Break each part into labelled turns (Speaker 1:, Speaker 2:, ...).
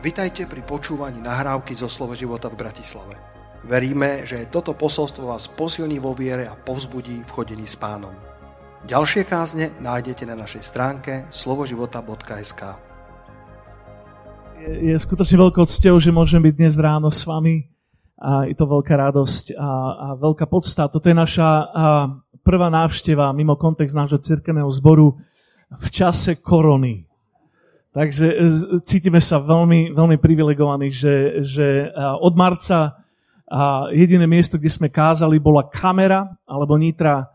Speaker 1: Vitajte pri počúvaní nahrávky zo Slovo života v Bratislave. Veríme, že toto posolstvo vás posilní vo viere a povzbudí v chodení s pánom. Ďalšie kázne nájdete na našej stránke slovoživota.sk
Speaker 2: je, je skutočne veľkou cťou, že môžem byť dnes ráno s vami a je to veľká radosť a, a veľká podsta. Toto je naša a, prvá návšteva mimo kontext nášho cirkevného zboru v čase korony. Takže e, cítime sa veľmi, veľmi privilegovaní, že, že od marca a jediné miesto, kde sme kázali, bola kamera alebo nitra.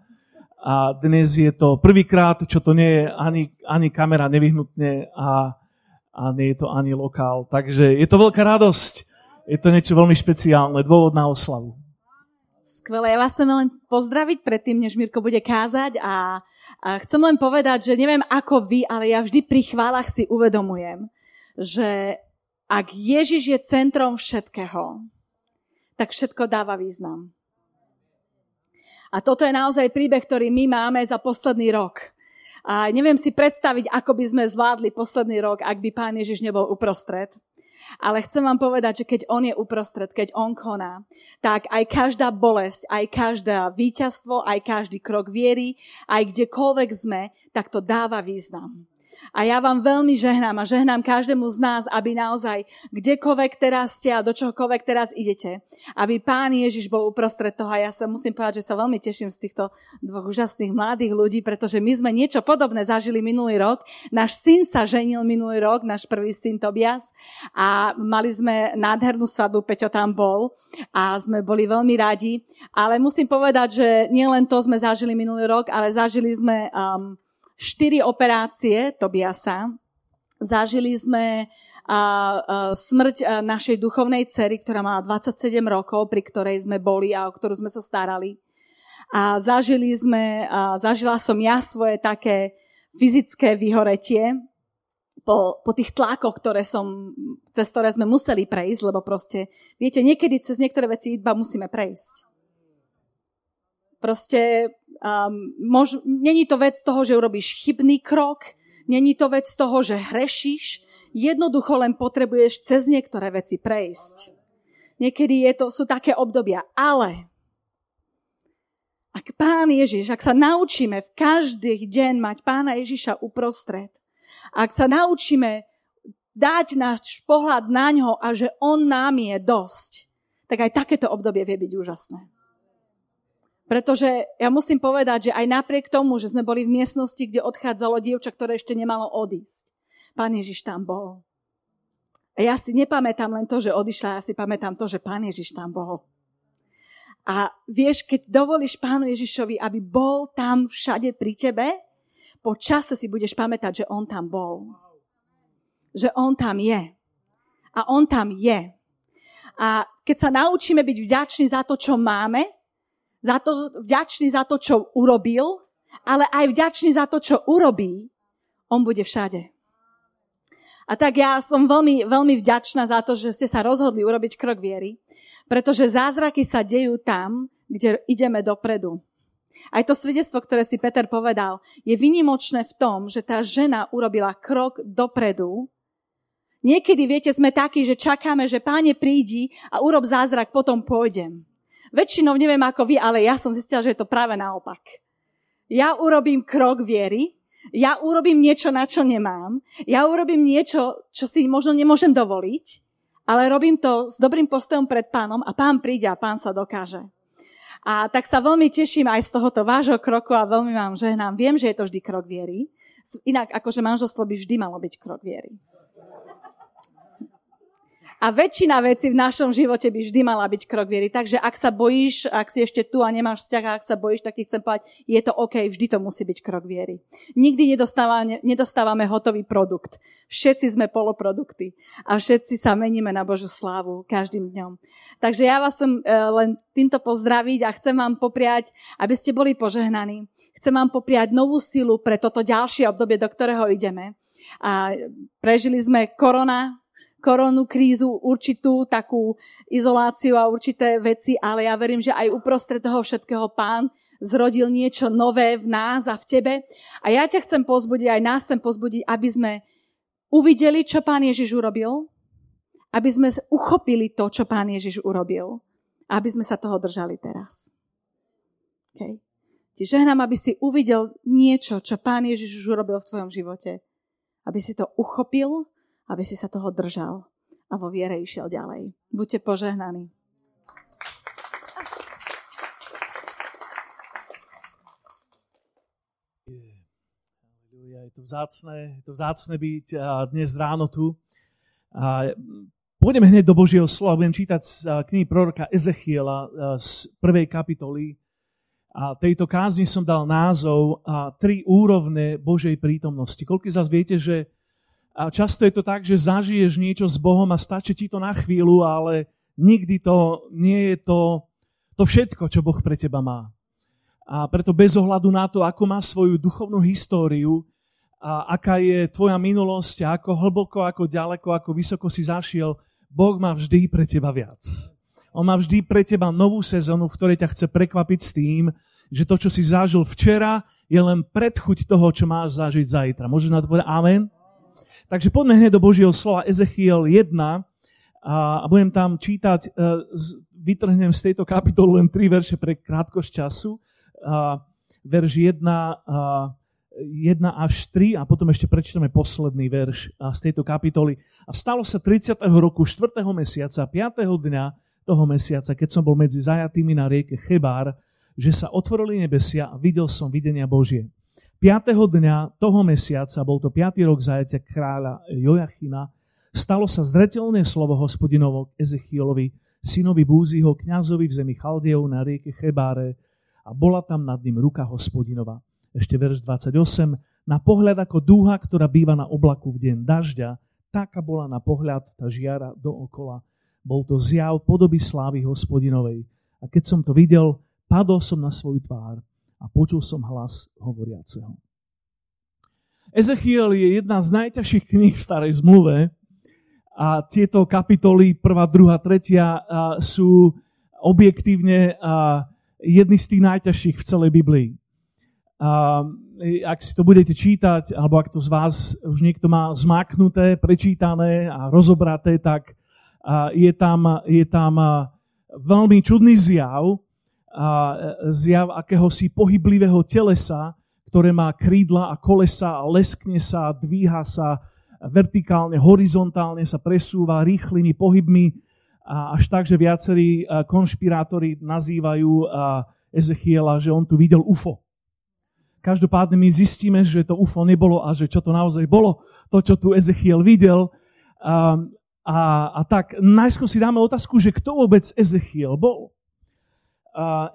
Speaker 2: A dnes je to prvýkrát, čo to nie je ani, ani kamera nevyhnutne a, a nie je to ani lokál. Takže je to veľká radosť. Je to niečo veľmi špeciálne, dôvod na oslavu.
Speaker 3: Skvelé, ja vás chcem len pozdraviť predtým, než Mirko bude kázať a a chcem len povedať, že neviem ako vy, ale ja vždy pri chválach si uvedomujem, že ak Ježiš je centrom všetkého, tak všetko dáva význam. A toto je naozaj príbeh, ktorý my máme za posledný rok. A neviem si predstaviť, ako by sme zvládli posledný rok, ak by Pán Ježiš nebol uprostred. Ale chcem vám povedať, že keď on je uprostred, keď on koná, tak aj každá bolesť, aj každé víťazstvo, aj každý krok viery, aj kdekoľvek sme, tak to dáva význam. A ja vám veľmi žehnám a žehnám každému z nás, aby naozaj kdekoľvek teraz ste a do čohokoľvek teraz idete, aby Pán Ježiš bol uprostred toho. A ja sa musím povedať, že sa veľmi teším z týchto dvoch úžasných mladých ľudí, pretože my sme niečo podobné zažili minulý rok. Náš syn sa ženil minulý rok, náš prvý syn Tobias a mali sme nádhernú svadbu, Peťo tam bol a sme boli veľmi radi. Ale musím povedať, že nielen to sme zažili minulý rok, ale zažili sme um, štyri operácie Tobiasa. Zažili sme a, a, smrť našej duchovnej cery, ktorá mala 27 rokov, pri ktorej sme boli a o ktorú sme sa starali. A zažili sme, a zažila som ja svoje také fyzické vyhoretie po, po tých tlakoch, ktoré som, cez ktoré sme museli prejsť, lebo proste, viete, niekedy cez niektoré veci iba musíme prejsť. Proste um, mož, není to vec toho, že urobíš chybný krok, není to vec toho, že hrešíš, jednoducho len potrebuješ cez niektoré veci prejsť. Niekedy je to, sú také obdobia, ale ak Pán Ježiš, ak sa naučíme v každý deň mať Pána Ježiša uprostred, ak sa naučíme dať náš pohľad na ňo a že On nám je dosť, tak aj takéto obdobie vie byť úžasné. Pretože ja musím povedať, že aj napriek tomu, že sme boli v miestnosti, kde odchádzalo dievča, ktoré ešte nemalo odísť, pán Ježiš tam bol. A ja si nepamätám len to, že odišla, ja si pamätám to, že pán Ježiš tam bol. A vieš, keď dovolíš pánu Ježišovi, aby bol tam všade pri tebe, po čase si budeš pamätať, že on tam bol. Že on tam je. A on tam je. A keď sa naučíme byť vďační za to, čo máme, za to, vďačný za to, čo urobil, ale aj vďačný za to, čo urobí, on bude všade. A tak ja som veľmi, veľmi vďačná za to, že ste sa rozhodli urobiť krok viery, pretože zázraky sa dejú tam, kde ideme dopredu. Aj to svedectvo, ktoré si Peter povedal, je vynimočné v tom, že tá žena urobila krok dopredu. Niekedy, viete, sme takí, že čakáme, že páne prídi a urob zázrak, potom pôjdem. Väčšinou neviem ako vy, ale ja som zistila, že je to práve naopak. Ja urobím krok viery, ja urobím niečo, na čo nemám, ja urobím niečo, čo si možno nemôžem dovoliť, ale robím to s dobrým postojom pred pánom a pán príde a pán sa dokáže. A tak sa veľmi teším aj z tohoto vášho kroku a veľmi vám žehnám. Viem, že je to vždy krok viery. Inak akože manželstvo by vždy malo byť krok viery. A väčšina vecí v našom živote by vždy mala byť krok viery. Takže ak sa bojíš, ak si ešte tu a nemáš vzťah, a ak sa bojíš, tak ti chcem povedať, je to OK, vždy to musí byť krok viery. Nikdy nedostávame, hotový produkt. Všetci sme poloprodukty a všetci sa meníme na Božu slávu každým dňom. Takže ja vás chcem e, len týmto pozdraviť a chcem vám popriať, aby ste boli požehnaní. Chcem vám popriať novú silu pre toto ďalšie obdobie, do ktorého ideme. A prežili sme korona, koronú krízu, určitú takú izoláciu a určité veci, ale ja verím, že aj uprostred toho všetkého pán zrodil niečo nové v nás a v tebe. A ja ťa chcem pozbudiť, aj nás chcem pozbudiť, aby sme uvideli, čo pán Ježiš urobil, aby sme uchopili to, čo Pán Ježiš urobil. Aby sme sa toho držali teraz. Okay. Ti žehnám, aby si uvidel niečo, čo Pán Ježiš už urobil v tvojom živote. Aby si to uchopil, aby si sa toho držal a vo viere išiel ďalej. Buďte požehnaní.
Speaker 2: Je to vzácne, je to vzácne byť dnes ráno tu. A pôjdeme hneď do Božieho slova. Budem čítať z knihy proroka Ezechiela z prvej kapitoly. A tejto kázni som dal názov a tri úrovne Božej prítomnosti. Koľko z vás viete, že a často je to tak, že zažiješ niečo s Bohom a stačí ti to na chvíľu, ale nikdy to nie je to, to všetko, čo Boh pre teba má. A preto bez ohľadu na to, ako máš svoju duchovnú históriu, a aká je tvoja minulosť, a ako hlboko, ako ďaleko, ako vysoko si zašiel, Boh má vždy pre teba viac. On má vždy pre teba novú sezónu, v ktorej ťa chce prekvapiť s tým, že to, čo si zažil včera, je len predchuť toho, čo máš zažiť zajtra. Môžeš na to povedať amen? Takže poďme hneď do Božieho slova Ezechiel 1 a budem tam čítať, e, vytrhnem z tejto kapitoly len tri verše pre krátkosť času. Verš 1, 1 až 3 a potom ešte prečítame posledný verš z tejto kapitoly. A stalo sa 30. roku 4. mesiaca, 5. dňa toho mesiaca, keď som bol medzi zajatými na rieke Chebár, že sa otvorili nebesia a videl som videnia Božie. 5. dňa toho mesiaca, bol to 5. rok zajatia kráľa Jojachina, stalo sa zretelné slovo hospodinovo k Ezechielovi, synovi Búziho, kňazovi v zemi Chaldejov na rieke Chebáre a bola tam nad ním ruka hospodinova. Ešte verš 28. Na pohľad ako dúha, ktorá býva na oblaku v deň dažďa, taká bola na pohľad tá žiara dookola. Bol to zjav podoby slávy hospodinovej. A keď som to videl, padol som na svoju tvár a počul som hlas hovoriaceho. Ezechiel je jedna z najťažších kníh v starej zmluve a tieto kapitoly 1., 2., 3. sú objektívne jedny z tých najťažších v celej Biblii. A ak si to budete čítať, alebo ak to z vás už niekto má zmaknuté, prečítané a rozobraté, tak je tam, je tam veľmi čudný zjav, zjav akéhosi pohyblivého telesa, ktoré má krídla a kolesa a leskne sa, dvíha sa vertikálne, horizontálne sa presúva rýchlymi pohybmi, až tak, že viacerí konšpirátori nazývajú Ezechiela, že on tu videl UFO. Každopádne my zistíme, že to UFO nebolo a že čo to naozaj bolo, to, čo tu Ezechiel videl. A, a, a tak najskôr si dáme otázku, že kto vôbec Ezechiel bol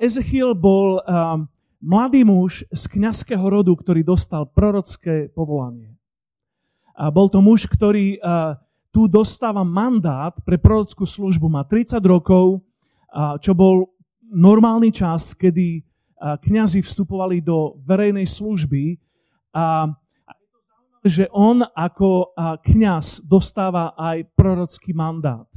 Speaker 2: Ezechiel bol uh, mladý muž z kňazského rodu, ktorý dostal prorocké povolanie. A bol to muž, ktorý uh, tu dostáva mandát pre prorockú službu. Má 30 rokov, čo bol normálny čas, kedy uh, kňazi vstupovali do verejnej služby a že on ako kňaz dostáva aj prorocký mandát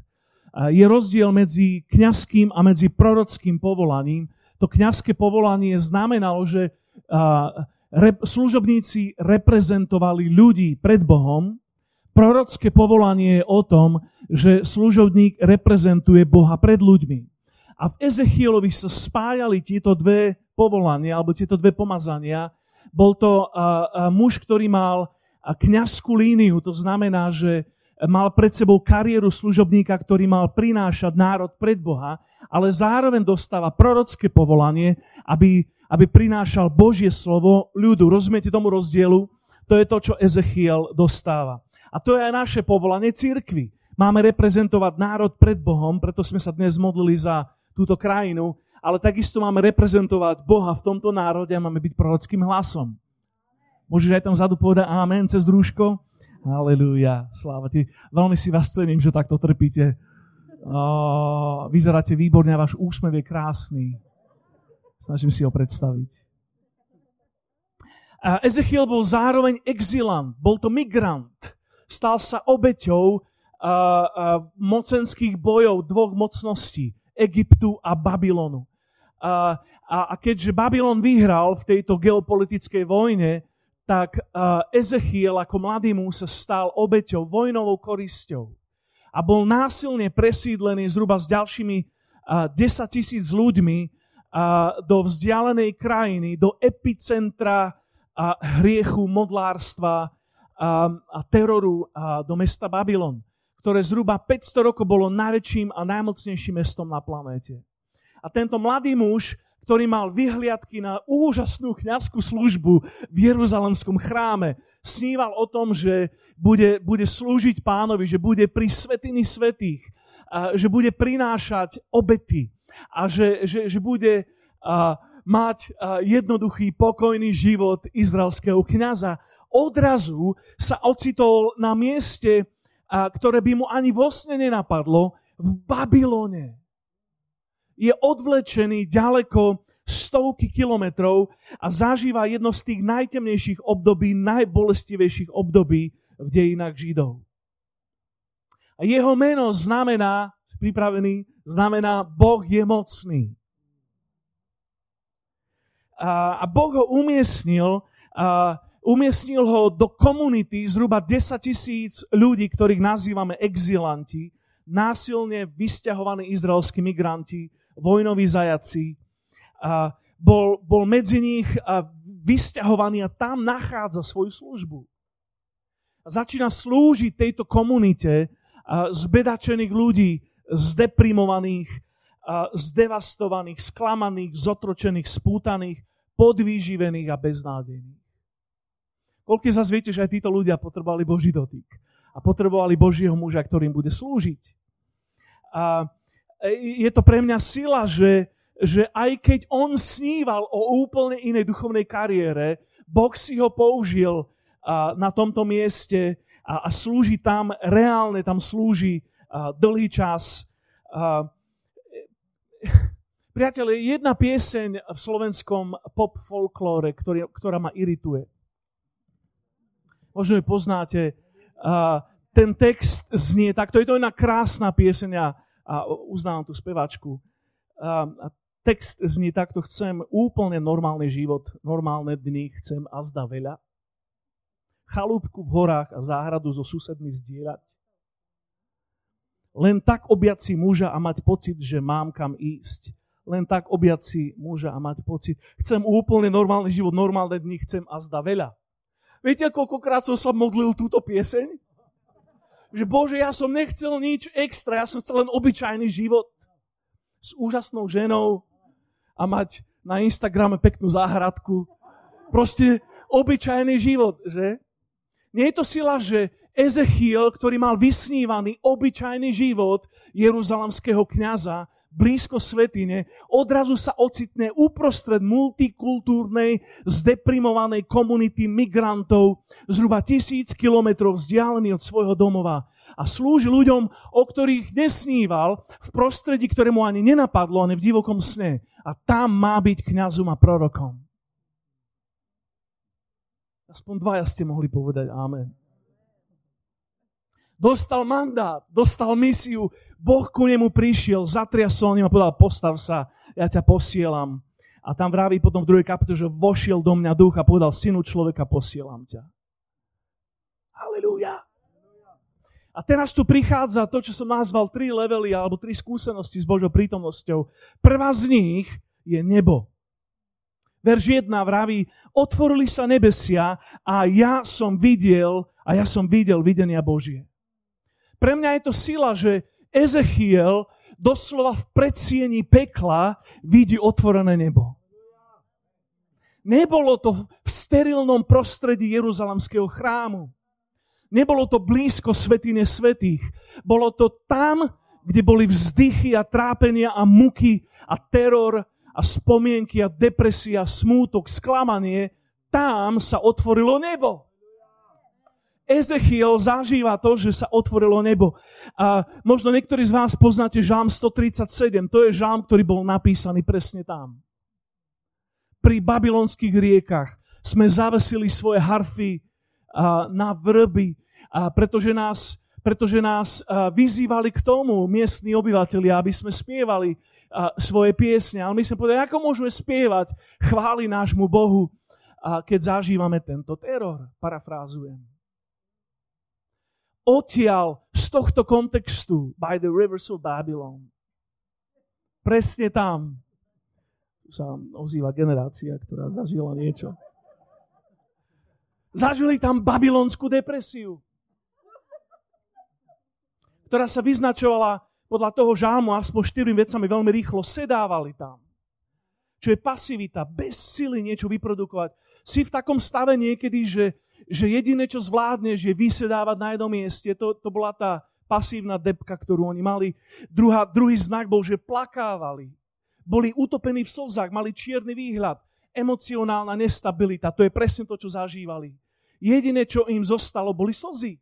Speaker 2: je rozdiel medzi kňazským a medzi prorockým povolaním. To kňazské povolanie znamenalo, že služobníci reprezentovali ľudí pred Bohom. Prorocké povolanie je o tom, že služobník reprezentuje Boha pred ľuďmi. A v Ezechielovi sa spájali tieto dve povolania, alebo tieto dve pomazania. Bol to muž, ktorý mal kňazskú líniu, to znamená, že mal pred sebou kariéru služobníka, ktorý mal prinášať národ pred Boha, ale zároveň dostáva prorocké povolanie, aby, aby prinášal Božie slovo ľudu. Rozumiete tomu rozdielu? To je to, čo Ezechiel dostáva. A to je aj naše povolanie církvy. Máme reprezentovať národ pred Bohom, preto sme sa dnes modlili za túto krajinu, ale takisto máme reprezentovať Boha v tomto národe a máme byť prorockým hlasom. Môžeš aj tam vzadu povedať amen cez družko? Halelúja, sláva ti. Veľmi si vás cením, že takto trpíte. Vyzeráte výborne a váš úsmev je krásny. Snažím si ho predstaviť. Uh, Ezechiel bol zároveň exilant, bol to migrant. Stal sa obeťou mocenských bojov dvoch mocností, Egyptu a Babylonu. A, a keďže Babylon vyhral v tejto geopolitickej vojne, tak Ezechiel ako mladý muž sa stal obeťou, vojnovou korisťou. a bol násilne presídlený zhruba s ďalšími 10 tisíc ľuďmi do vzdialenej krajiny, do epicentra hriechu, modlárstva a teroru do mesta Babylon, ktoré zhruba 500 rokov bolo najväčším a najmocnejším mestom na planéte. A tento mladý muž, ktorý mal vyhliadky na úžasnú kňazskú službu v Jeruzalemskom chráme, sníval o tom, že bude, bude slúžiť pánovi, že bude pri svetiny svetých, že bude prinášať obety a že, že, že bude mať jednoduchý, pokojný život izraelského kňaza. Odrazu sa ocitol na mieste, ktoré by mu ani vo sne nenapadlo, v Babylone je odvlečený ďaleko stovky kilometrov a zažíva jedno z tých najtemnejších období, najbolestivejších období v dejinách Židov. A jeho meno znamená, pripravený, znamená Boh je mocný. A, a Boh ho umiestnil, a, umiestnil ho do komunity zhruba 10 tisíc ľudí, ktorých nazývame exilanti, násilne vysťahovaní izraelskí migranti, vojnoví zajaci. A bol, bol medzi nich a vysťahovaný a tam nachádza svoju službu. A začína slúžiť tejto komunite zbedačených ľudí, zdeprimovaných, zdevastovaných, sklamaných, zotročených, spútaných, podvýživených a beznádejných. Koľko z vás viete, že aj títo ľudia potrebovali Boží dotyk a potrebovali Božieho muža, ktorým bude slúžiť. A je to pre mňa sila, že, že aj keď on sníval o úplne inej duchovnej kariére, Boh si ho použil na tomto mieste a, a slúži tam reálne, tam slúži dlhý čas. Priatelia, jedna pieseň v slovenskom pop folklóre, ktorá ma irituje. Možno ju poznáte. Ten text znie takto. Je to jedna krásna pieseň a uznávam tú spevačku. A, a text znie takto, chcem úplne normálny život, normálne dny, chcem a zda veľa. Chalúbku v horách a záhradu so susedmi zdieľať. Len tak objať si muža a mať pocit, že mám kam ísť. Len tak objať si muža a mať pocit. Chcem úplne normálny život, normálne dni, chcem a zda veľa. Viete, koľkokrát som sa modlil túto pieseň? Že Bože, ja som nechcel nič extra, ja som chcel len obyčajný život s úžasnou ženou a mať na Instagrame peknú záhradku. Proste obyčajný život, že? Nie je to sila, že Ezechiel, ktorý mal vysnívaný obyčajný život jeruzalemského kniaza, blízko svetine, odrazu sa ocitne uprostred multikultúrnej, zdeprimovanej komunity migrantov, zhruba tisíc kilometrov vzdialený od svojho domova a slúži ľuďom, o ktorých nesníval, v prostredí, ktorému ani nenapadlo, ani v divokom sne. A tam má byť kňazom a prorokom. Aspoň dvaja ste mohli povedať amen. Dostal mandát, dostal misiu, Boh ku nemu prišiel, zatriasol ním a povedal, postav sa, ja ťa posielam. A tam vraví potom v druhej kapitole, že vošiel do mňa duch a povedal, synu človeka, posielam ťa. Halelúja. A teraz tu prichádza to, čo som nazval tri levely alebo tri skúsenosti s Božou prítomnosťou. Prvá z nich je nebo. Verš 1 vraví, otvorili sa nebesia a ja som videl, a ja som videl videnia Božie. Pre mňa je to sila, že Ezechiel doslova v predsieni pekla vidí otvorené nebo. Nebolo to v sterilnom prostredí Jeruzalemského chrámu. Nebolo to blízko svetine svetých. Bolo to tam, kde boli vzdychy a trápenia a muky a teror a spomienky a depresia, smútok, sklamanie. Tam sa otvorilo nebo. Ezechiel zažíva to, že sa otvorilo nebo. A možno niektorí z vás poznáte žám 137. To je žám, ktorý bol napísaný presne tam. Pri babylonských riekach sme zavesili svoje harfy na vrby, pretože nás, pretože nás vyzývali k tomu miestni obyvateľia, aby sme spievali svoje piesne. Ale my sme povedali, ako môžeme spievať chváli nášmu Bohu, keď zažívame tento teror. Parafrázujem. Odtiaľ z tohto kontextu by the rivers of Babylon. Presne tam sa ozýva generácia, ktorá zažila niečo. Zažili tam babylonskú depresiu, ktorá sa vyznačovala podľa toho žálmu aspoň štyrmi vecami veľmi rýchlo. Sedávali tam. Čo je pasivita, bez sily niečo vyprodukovať. Si v takom stave niekedy, že, že jediné, čo zvládneš, je vysedávať na jednom mieste. To, to bola tá pasívna depka, ktorú oni mali. Druhá, druhý znak bol, že plakávali. Boli utopení v slzách, mali čierny výhľad. Emocionálna nestabilita, to je presne to, čo zažívali. Jediné, čo im zostalo, boli slzy.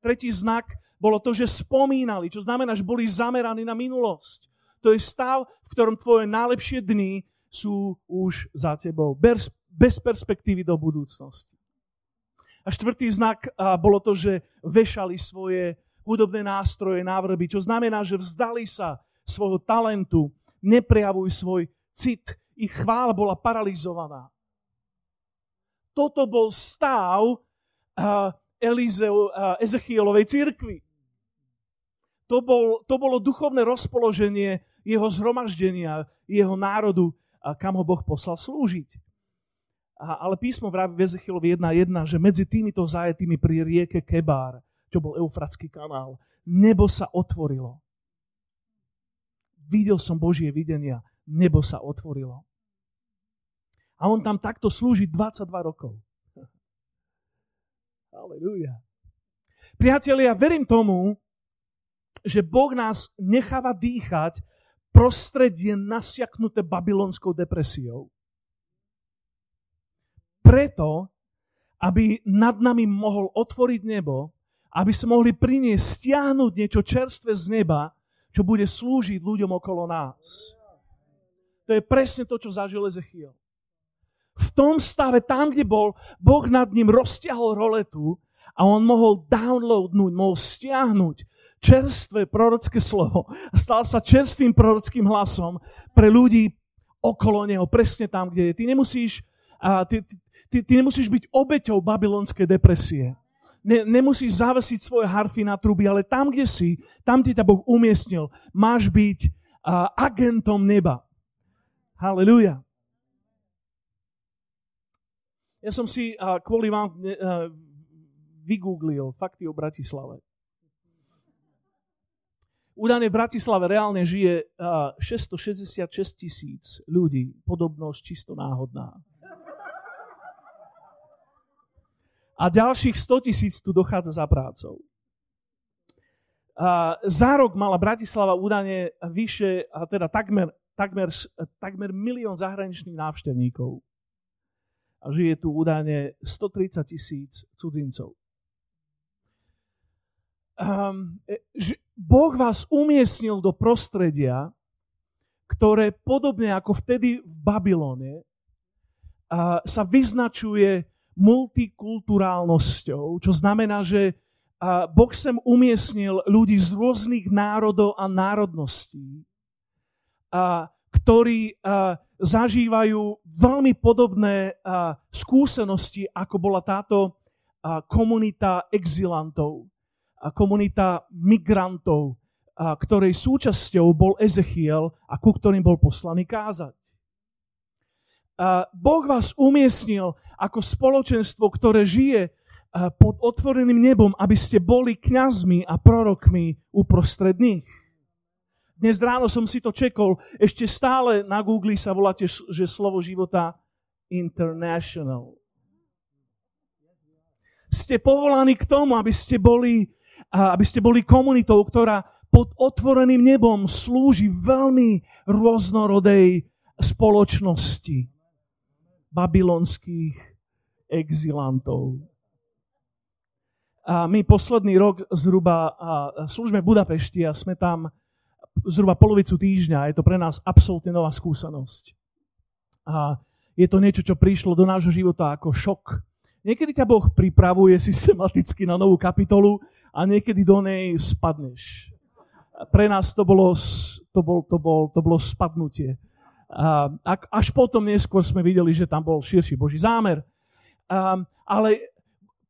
Speaker 2: Tretí znak bolo to, že spomínali, čo znamená, že boli zameraní na minulosť. To je stav, v ktorom tvoje najlepšie dny sú už za tebou. Bez, perspektívy do budúcnosti. A štvrtý znak a, bolo to, že vešali svoje hudobné nástroje, návrby, čo znamená, že vzdali sa svojho talentu, neprejavuj svoj cit. Ich chvála bola paralizovaná. Toto bol stav Elizeu, Ezechielovej církvy. To, bol, to bolo duchovné rozpoloženie jeho zhromaždenia, jeho národu, kam ho Boh poslal slúžiť. Ale písmo vraví v Ezechielovi 1.1, že medzi týmito zajetými pri rieke Kebár, čo bol Eufratský kanál, nebo sa otvorilo videl som Božie videnia, nebo sa otvorilo. A on tam takto slúži 22 rokov. Halelúja. Priatelia, verím tomu, že Boh nás necháva dýchať prostredie nasiaknuté babylonskou depresiou. Preto, aby nad nami mohol otvoriť nebo, aby sme mohli priniesť, stiahnuť niečo čerstvé z neba, čo bude slúžiť ľuďom okolo nás. To je presne to, čo zažil Ezechiel. V tom stave, tam, kde bol, Boh nad ním rozťahol roletu a on mohol downloadnúť, mohol stiahnuť čerstvé prorocké slovo a stal sa čerstvým prorockým hlasom pre ľudí okolo neho, presne tam, kde je. Ty nemusíš, uh, ty, ty, ty nemusíš byť obeťou babylonskej depresie ne, nemusíš zavesiť svoje harfy na truby, ale tam, kde si, tam, kde ťa Boh umiestnil, máš byť uh, agentom neba. Halleluja. Ja som si uh, kvôli vám uh, vygooglil fakty o Bratislave. Údajne v Bratislave reálne žije uh, 666 tisíc ľudí, podobnosť čisto náhodná. A ďalších 100 tisíc tu dochádza za prácou. A za rok mala Bratislava údane vyše, a teda takmer, takmer, takmer milión zahraničných návštevníkov. A žije tu údajne 130 tisíc cudzincov. Um, boh vás umiestnil do prostredia, ktoré podobne ako vtedy v Babylone sa vyznačuje multikulturálnosťou, čo znamená, že Boh sem umiestnil ľudí z rôznych národov a národností, ktorí zažívajú veľmi podobné skúsenosti, ako bola táto komunita exilantov, komunita migrantov, ktorej súčasťou bol Ezechiel a ku ktorým bol poslaný kázať. Boh vás umiestnil ako spoločenstvo, ktoré žije pod otvoreným nebom, aby ste boli kňazmi a prorokmi uprostred nich. Dnes ráno som si to čekol, ešte stále na Google sa voláte, že slovo života international. Ste povolaní k tomu, aby ste boli, aby ste boli komunitou, ktorá pod otvoreným nebom slúži veľmi rôznorodej spoločnosti babylonských exilantov. A my posledný rok zhruba slúžime v Budapešti a sme tam zhruba polovicu týždňa. Je to pre nás absolútne nová skúsenosť. A je to niečo, čo prišlo do nášho života ako šok. Niekedy ťa Boh pripravuje systematicky na novú kapitolu a niekedy do nej spadneš. Pre nás to bolo, to bol, to bol, to bolo spadnutie. Až potom neskôr sme videli, že tam bol širší Boží zámer. Ale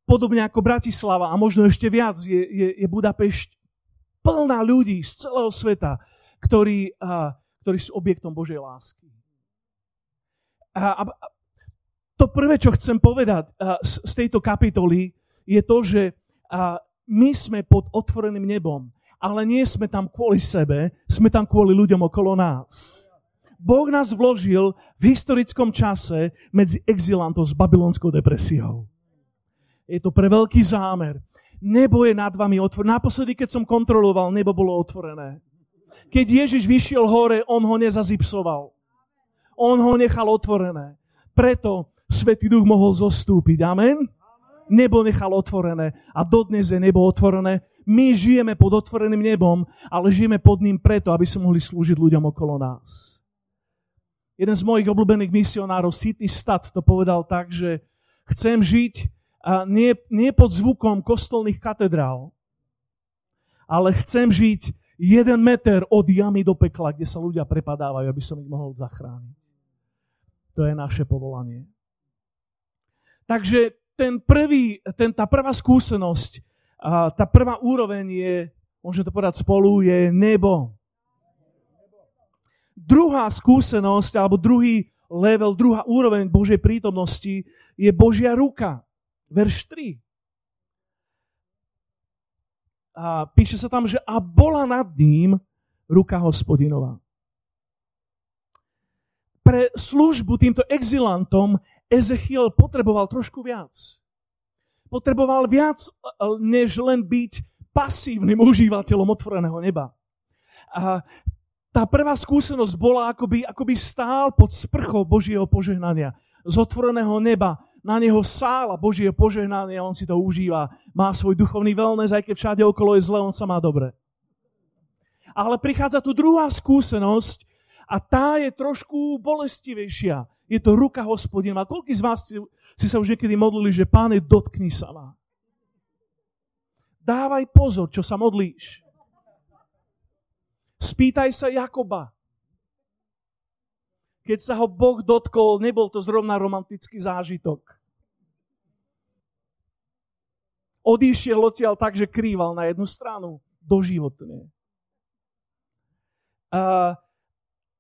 Speaker 2: podobne ako Bratislava a možno ešte viac je, je, je Budapešť plná ľudí z celého sveta, ktorí, ktorí sú objektom Božej lásky. A, to prvé, čo chcem povedať z, z tejto kapitoly, je to, že my sme pod otvoreným nebom, ale nie sme tam kvôli sebe, sme tam kvôli ľuďom okolo nás. Boh nás vložil v historickom čase medzi exilantov s babylonskou depresiou. Je to pre veľký zámer. Nebo je nad vami otvorené. Naposledy, keď som kontroloval, nebo bolo otvorené. Keď Ježiš vyšiel hore, on ho nezazipsoval. On ho nechal otvorené. Preto Svetý Duch mohol zostúpiť. Amen? Nebo nechal otvorené a dodnes je nebo otvorené. My žijeme pod otvoreným nebom, ale žijeme pod ním preto, aby sme mohli slúžiť ľuďom okolo nás. Jeden z mojich obľúbených misionárov, City Stat, to povedal tak, že chcem žiť nie, nie pod zvukom kostolných katedrál, ale chcem žiť jeden meter od jamy do pekla, kde sa ľudia prepadávajú, aby som ich mohol zachrániť. To je naše povolanie. Takže ten prvý, ten, tá prvá skúsenosť, tá prvá úroveň je, môžem to povedať spolu, je nebo. Druhá skúsenosť, alebo druhý level, druhá úroveň Božej prítomnosti je Božia ruka. Verš 3. A píše sa tam, že a bola nad ním ruka hospodinová. Pre službu týmto exilantom Ezechiel potreboval trošku viac. Potreboval viac, než len byť pasívnym užívateľom otvoreného neba. A tá prvá skúsenosť bola, akoby, akoby stál pod sprchou Božieho požehnania. Z otvoreného neba na neho sála Božieho požehnania, on si to užíva. Má svoj duchovný wellness, aj keď všade okolo je zle, on sa má dobre. Ale prichádza tu druhá skúsenosť a tá je trošku bolestivejšia. Je to ruka hospodina. A koľký z vás si, si sa už niekedy modlili, že páne, dotkni sa ma. Dávaj pozor, čo sa modlíš. Spýtaj sa Jakoba. Keď sa ho Boh dotkol, nebol to zrovna romantický zážitok. Odišiel odtiaľ tak, že krýval na jednu stranu doživotne. Uh,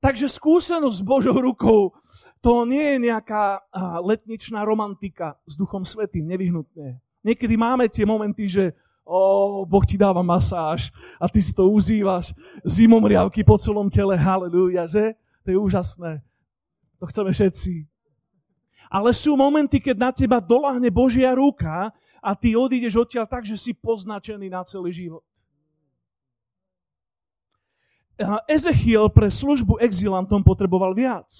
Speaker 2: takže skúsenosť s Božou rukou to nie je nejaká letničná romantika s Duchom Svetým, nevyhnutne. Niekedy máme tie momenty, že o, Boh ti dáva masáž a ty si to užívaš, zimom riavky po celom tele, halleluja, že? To je úžasné. To chceme všetci. Ale sú momenty, keď na teba dolahne Božia ruka a ty odídeš odtiaľ tak, že si poznačený na celý život. Ezechiel pre službu exilantom potreboval viac.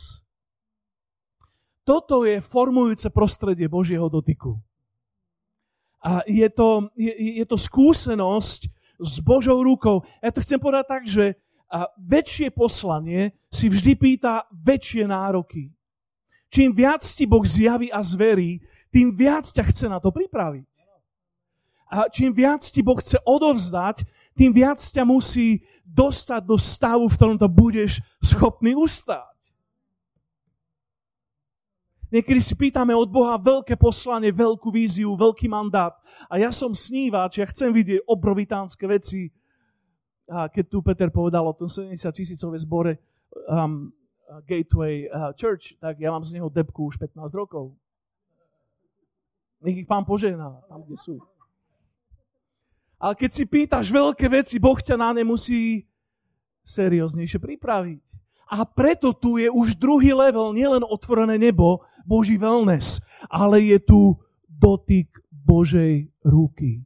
Speaker 2: Toto je formujúce prostredie Božieho dotyku. A je to, je, je to skúsenosť s Božou rukou. Ja to chcem povedať tak, že väčšie poslanie si vždy pýta väčšie nároky. Čím viac ti Boh zjaví a zverí, tým viac ťa chce na to pripraviť. A čím viac ti Boh chce odovzdať, tým viac ťa musí dostať do stavu, v ktorom to budeš schopný ustáť. Niekedy si pýtame od Boha veľké poslanie, veľkú víziu, veľký mandát. A ja som snívač, ja chcem vidieť obrovitánske veci. A keď tu Peter povedal o tom 70 tisícové zbore um, Gateway uh, Church, tak ja mám z neho depku už 15 rokov. Nech ich pán požehná, tam, kde sú. Ale keď si pýtaš veľké veci, Boh ťa na ne musí serióznejšie pripraviť. A preto tu je už druhý level, nielen otvorené nebo, Boží wellness, ale je tu dotyk Božej ruky.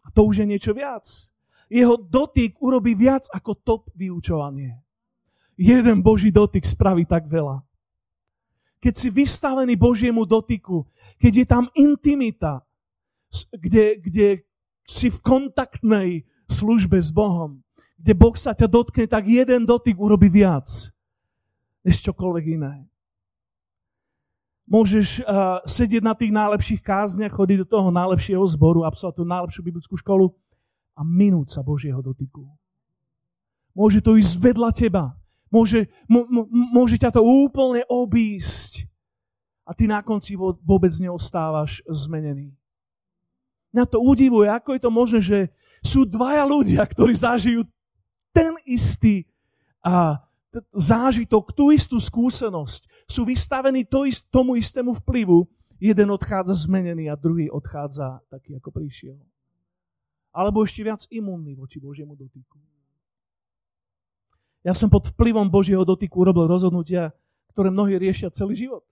Speaker 2: A to už je niečo viac. Jeho dotyk urobí viac ako top vyučovanie. Jeden Boží dotyk spraví tak veľa. Keď si vystavený Božiemu dotyku, keď je tam intimita, kde, kde si v kontaktnej službe s Bohom, kde Boh sa ťa dotkne, tak jeden dotyk urobí viac než čokoľvek iné. Môžeš uh, sedieť na tých najlepších kázniach, chodiť do toho najlepšieho zboru, absolvovať tú najlepšiu biblickú školu a minúť sa Božieho dotyku. Môže to ísť vedľa teba. Môže, môže ťa to úplne obísť. A ty na konci vôbec neostávaš zmenený. Mňa to udivuje, ako je to možné, že sú dvaja ľudia, ktorí zažijú ten istý a, zážitok, tú istú skúsenosť. Sú vystavení to ist, tomu istému vplyvu. Jeden odchádza zmenený a druhý odchádza taký, ako prišiel. Alebo ešte viac imunný voči Božiemu dotyku. Ja som pod vplyvom Božieho dotyku urobil rozhodnutia, ktoré mnohí riešia celý život.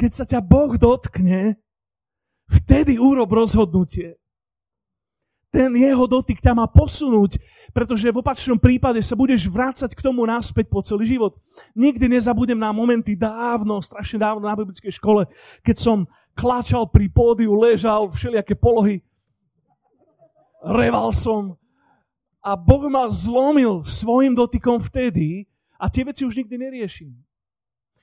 Speaker 2: Keď sa ťa Boh dotkne, vtedy urob rozhodnutie ten jeho dotyk ťa má posunúť, pretože v opačnom prípade sa budeš vrácať k tomu náspäť po celý život. Nikdy nezabudem na momenty dávno, strašne dávno na biblickej škole, keď som kláčal pri pódiu, ležal, všelijaké polohy, reval som a Boh ma zlomil svojim dotykom vtedy a tie veci už nikdy neriešim.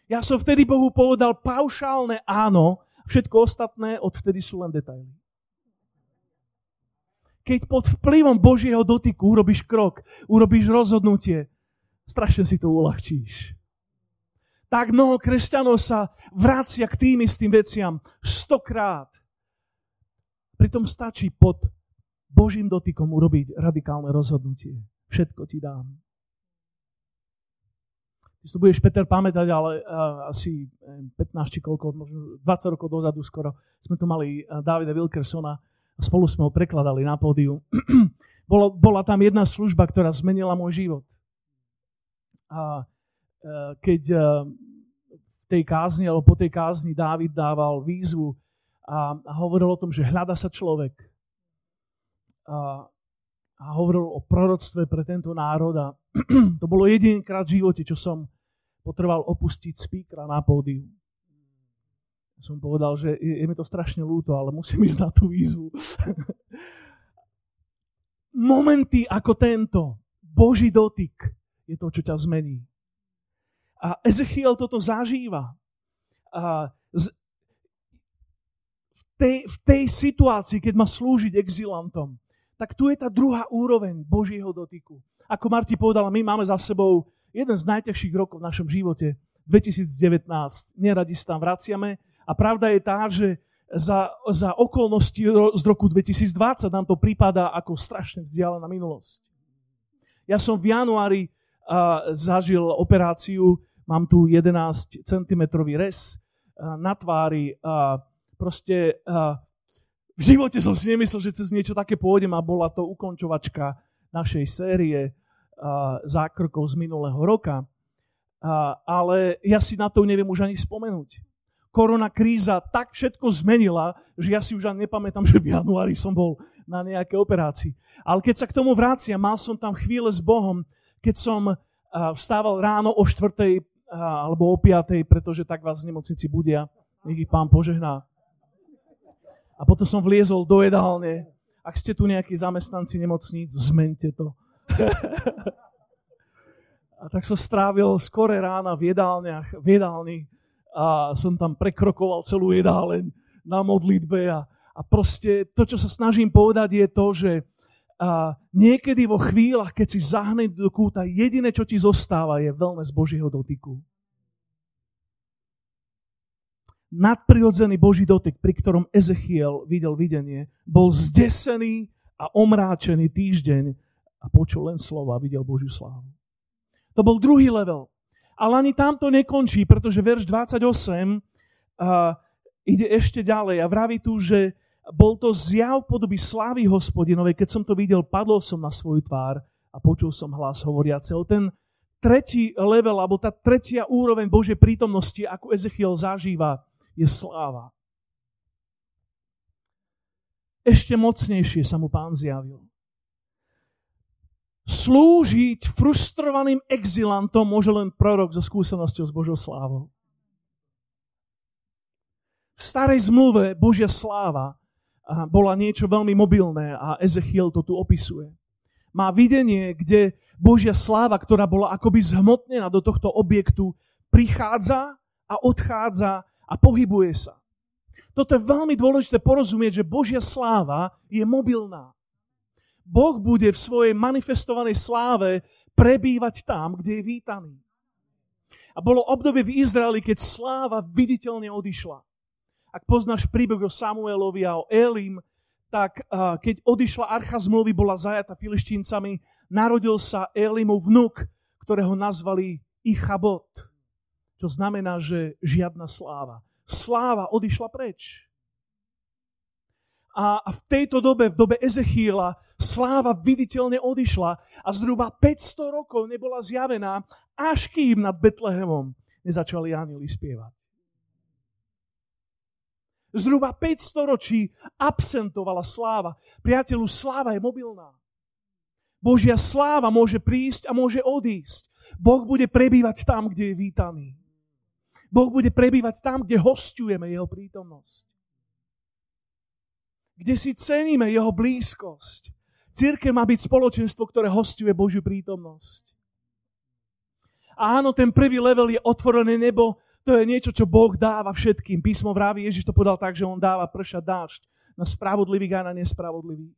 Speaker 2: Ja som vtedy Bohu povedal paušálne áno, všetko ostatné odvtedy sú len detaily keď pod vplyvom Božieho dotyku urobíš krok, urobíš rozhodnutie, strašne si to uľahčíš. Tak mnoho kresťanov sa vracia k tým istým veciam stokrát. Pritom stačí pod Božím dotykom urobiť radikálne rozhodnutie. Všetko ti dám. Ty si to budeš, Peter, pamätať, ale uh, asi 15 či koľko, možno 20 rokov dozadu skoro, sme tu mali uh, Davida Wilkersona, spolu sme ho prekladali na pódiu. bola, bola tam jedna služba, ktorá zmenila môj život. A e, keď e, v tej kázni, alebo po tej kázni Dávid dával výzvu a, a hovoril o tom, že hľada sa človek. A, a hovoril o proroctve pre tento národ a to bolo jedinkrát v živote, čo som potreboval opustiť speakera na pódiu som povedal, že je, je mi to strašne ľúto, ale musím ísť na tú výzvu. Momenty ako tento, Boží dotyk, je to, čo ťa zmení. A Ezechiel toto zažíva. A z, v, tej, v tej situácii, keď má slúžiť exilantom, tak tu je tá druhá úroveň Božieho dotyku. Ako Marti povedala, my máme za sebou jeden z najťažších rokov v našom živote, 2019. Neradi sa tam vraciame, a pravda je tá, že za, za okolnosti z roku 2020 nám to prípada ako strašne vzdialená minulosť. Ja som v januári uh, zažil operáciu, mám tu 11 cm rez uh, na tvári. Uh, proste uh, v živote som si nemyslel, že cez niečo také pôjdem a bola to ukončovačka našej série uh, zákrokov z minulého roka. Uh, ale ja si na to neviem už ani spomenúť korona kríza tak všetko zmenila, že ja si už ani nepamätám, že v januári som bol na nejaké operácii. Ale keď sa k tomu vrácia, mal som tam chvíle s Bohom, keď som vstával ráno o 4. alebo o 5. pretože tak vás v nemocnici budia. Nech ich pán požehná. A potom som vliezol do jedálne. Ak ste tu nejakí zamestnanci nemocníc, zmente to. a tak som strávil skore rána v jedálniach, v jedálni a som tam prekrokoval celú jedáleň na modlitbe a, a proste to, čo sa snažím povedať je to, že a niekedy vo chvíľach, keď si zahne do kúta, jediné, čo ti zostáva, je z Božieho dotyku. Nadprirodzený Boží dotyk, pri ktorom Ezechiel videl videnie, bol zdesený a omráčený týždeň a počul len slova a videl Božiu slávu. To bol druhý level. Ale ani tam to nekončí, pretože verš 28 uh, ide ešte ďalej a vraví tu, že bol to zjav podoby slávy hospodinovej. Keď som to videl, padol som na svoju tvár a počul som hlas hovoriaceho. Ten tretí level, alebo tá tretia úroveň Božej prítomnosti, ako Ezechiel zažíva, je sláva. Ešte mocnejšie sa mu pán zjavil slúžiť frustrovaným exilantom môže len prorok so skúsenosťou s Božou slávou. V starej zmluve Božia sláva bola niečo veľmi mobilné a Ezechiel to tu opisuje. Má videnie, kde Božia sláva, ktorá bola akoby zhmotnená do tohto objektu, prichádza a odchádza a pohybuje sa. Toto je veľmi dôležité porozumieť, že Božia sláva je mobilná. Boh bude v svojej manifestovanej sláve prebývať tam, kde je vítaný. A bolo obdobie v Izraeli, keď sláva viditeľne odišla. Ak poznáš príbeh o Samuelovi a o Elim, tak keď odišla archa zmluvy, bola zajata filištíncami, narodil sa Elimov vnuk, ktorého nazvali Ichabot, čo znamená, že žiadna sláva. Sláva odišla preč. A, v tejto dobe, v dobe Ezechiela, sláva viditeľne odišla a zhruba 500 rokov nebola zjavená, až kým nad Betlehemom nezačali anieli spievať. Zhruba 500 ročí absentovala sláva. Priateľu, sláva je mobilná. Božia sláva môže prísť a môže odísť. Boh bude prebývať tam, kde je vítaný. Boh bude prebývať tam, kde hostujeme Jeho prítomnosť. Kde si ceníme Jeho blízkosť. Církev má byť spoločenstvo, ktoré hostuje Božiu prítomnosť. A áno, ten prvý level je otvorené nebo, to je niečo, čo Boh dáva všetkým. Písmo vraví, Ježiš to podal tak, že on dáva pršať dážď na spravodlivých a na nespravodlivých.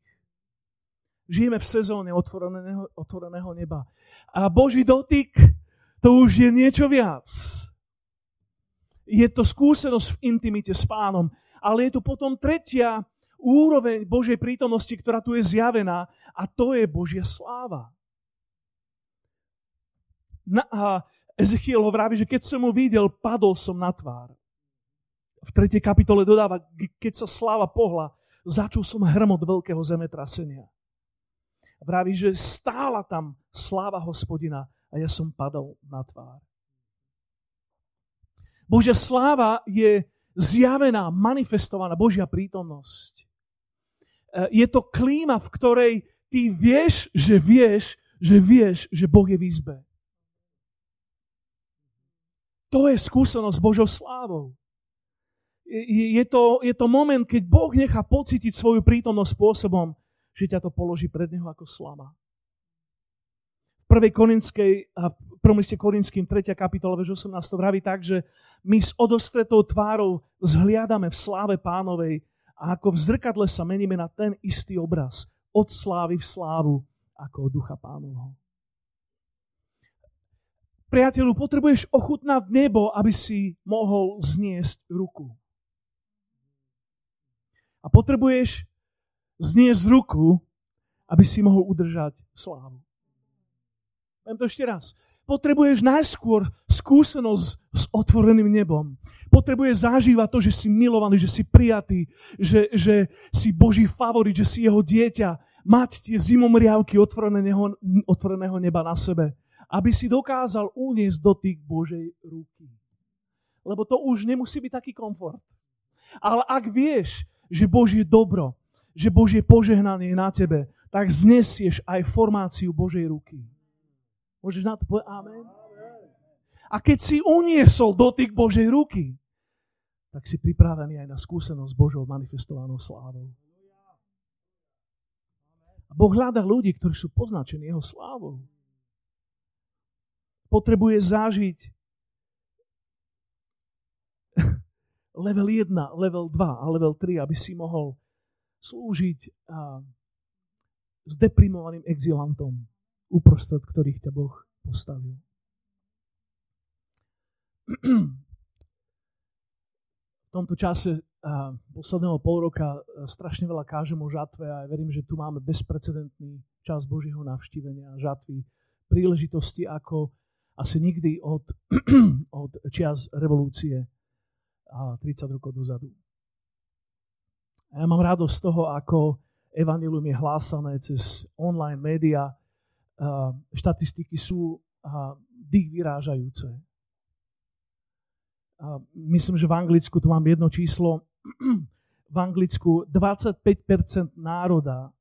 Speaker 2: Žijeme v sezóne otvoreného, otvoreného neba. A Boží dotyk, to už je niečo viac. Je to skúsenosť v intimite s pánom. Ale je tu potom tretia úroveň Božej prítomnosti, ktorá tu je zjavená a to je Božia sláva. Na, a Ezechiel ho vraví, že keď som mu videl, padol som na tvár. V 3. kapitole dodáva, keď sa sláva pohla, začul som hrmot veľkého zemetrasenia. Vraví, že stála tam sláva hospodina a ja som padol na tvár. Božia sláva je zjavená, manifestovaná Božia prítomnosť. E, je to klíma, v ktorej ty vieš, že vieš, že vieš, že Boh je v izbe. To je skúsenosť Božou slávou. Je, to, je to moment, keď Boh nechá pocítiť svoju prítomnosť spôsobom, že ťa to položí pred Neho ako slama. V 1. Korinskej, a v 1. liste Korinským, 3. kapitola, verš 18 to vraví tak, že my s odostretou tvárou zhliadame v sláve pánovej a ako v zrkadle sa meníme na ten istý obraz od slávy v slávu ako od ducha pánovho. Priateľu, potrebuješ ochutnať nebo, aby si mohol zniesť ruku. A potrebuješ zniesť ruku, aby si mohol udržať slávu. Poviem to ešte raz. Potrebuješ najskôr skúsenosť s otvoreným nebom. Potrebuješ zažívať to, že si milovaný, že si prijatý, že, že si Boží favorit, že si jeho dieťa. Mať tie zimomriavky otvoreného, otvoreného neba na sebe aby si dokázal uniesť dotyk Božej ruky. Lebo to už nemusí byť taký komfort. Ale ak vieš, že Božie dobro, že Božie požehnanie je na tebe, tak znesieš aj formáciu Božej ruky. Môžeš na to povedať amen? A keď si uniesol dotyk Božej ruky, tak si pripravený aj na skúsenosť Božou manifestovanou slávou. A Boh hľada ľudí, ktorí sú poznačení Jeho slávou potrebuje zažiť level 1, level 2 a level 3, aby si mohol slúžiť a, s deprimovaným exilantom, uprostred ktorých ťa Boh postavil. V tomto čase a, posledného pol roka a, strašne veľa kážem o žatve a ja verím, že tu máme bezprecedentný čas Božieho navštívenia žatvy, príležitosti, ako asi nikdy od, od čias revolúcie a 30 rokov dozadu. A ja mám radosť z toho, ako evanilium je hlásané cez online média. Štatistiky sú dých vyrážajúce. Myslím, že v Anglicku, tu mám jedno číslo, v Anglicku 25% národa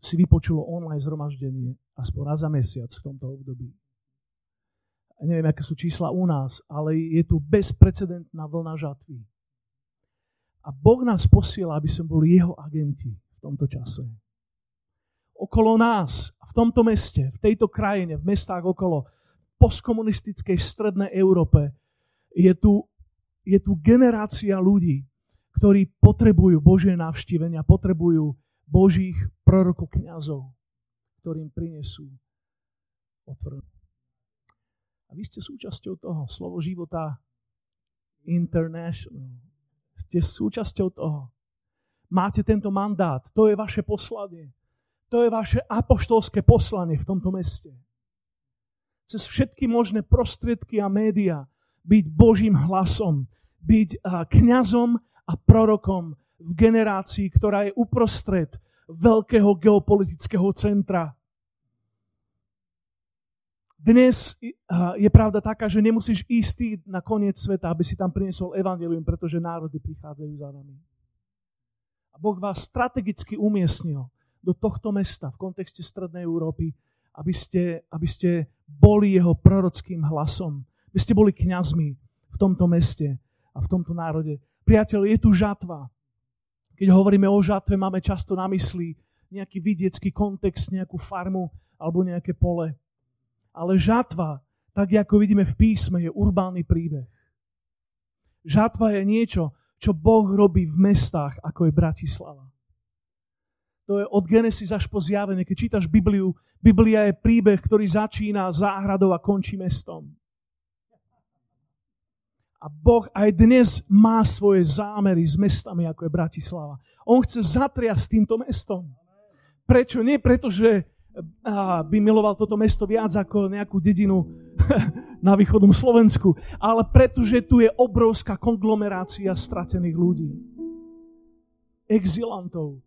Speaker 2: si vypočulo online zhromaždenie aspoň raz za mesiac v tomto období. Neviem, aké sú čísla u nás, ale je tu bezprecedentná vlna žatvy. A Boh nás posiela, aby sme boli jeho agenti v tomto čase. Okolo nás, v tomto meste, v tejto krajine, v mestách okolo, postkomunistickej strednej Európe, je tu, je tu generácia ľudí, ktorí potrebujú Božie navštívenia, potrebujú Božích prorokov kniazov, ktorým prinesú otvorené. A vy ste súčasťou toho. Slovo života international. Ste súčasťou toho. Máte tento mandát. To je vaše poslanie. To je vaše apoštolské poslanie v tomto meste. Cez všetky možné prostriedky a média byť Božím hlasom, byť kňazom a prorokom v generácii, ktorá je uprostred veľkého geopolitického centra. Dnes je pravda taká, že nemusíš ísť na koniec sveta, aby si tam priniesol evanelium, pretože národy prichádzajú za nami. A Boh vás strategicky umiestnil do tohto mesta v kontexte Strednej Európy, aby ste, aby ste boli jeho prorockým hlasom, aby ste boli kňazmi v tomto meste a v tomto národe. Priateľ, je tu žatva. Keď hovoríme o žatve, máme často na mysli nejaký vidiecký kontext, nejakú farmu alebo nejaké pole. Ale žatva, tak ako vidíme v písme, je urbánny príbeh. Žatva je niečo, čo Boh robí v mestách, ako je Bratislava. To je od Genesis až po zjavenie. Keď čítaš Bibliu, Biblia je príbeh, ktorý začína záhradou a končí mestom. A Boh aj dnes má svoje zámery s mestami, ako je Bratislava. On chce zatriasť týmto mestom. Prečo? Nie preto, že by miloval toto mesto viac ako nejakú dedinu na východnom Slovensku, ale pretože tu je obrovská konglomerácia stratených ľudí. Exilantov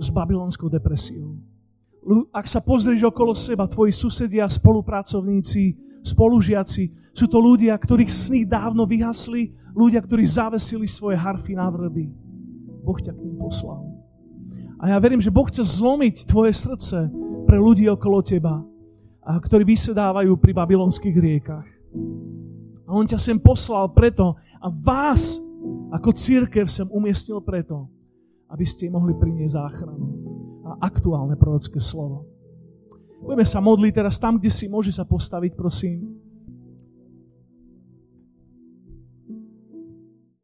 Speaker 2: s babylonskou depresiou. Ak sa pozrieš okolo seba, tvoji susedia, spolupracovníci, spolužiaci, sú to ľudia, ktorých sny dávno vyhasli, ľudia, ktorí zavesili svoje harfy na vrby. Boh ťa k ním poslal. A ja verím, že Boh chce zlomiť tvoje srdce pre ľudí okolo teba, ktorí vysedávajú pri babylonských riekach. A on ťa sem poslal preto a vás ako církev sem umiestnil preto, aby ste mohli priniesť záchranu a aktuálne prorocké slovo. Budeme sa modliť teraz tam, kde si môže sa postaviť, prosím.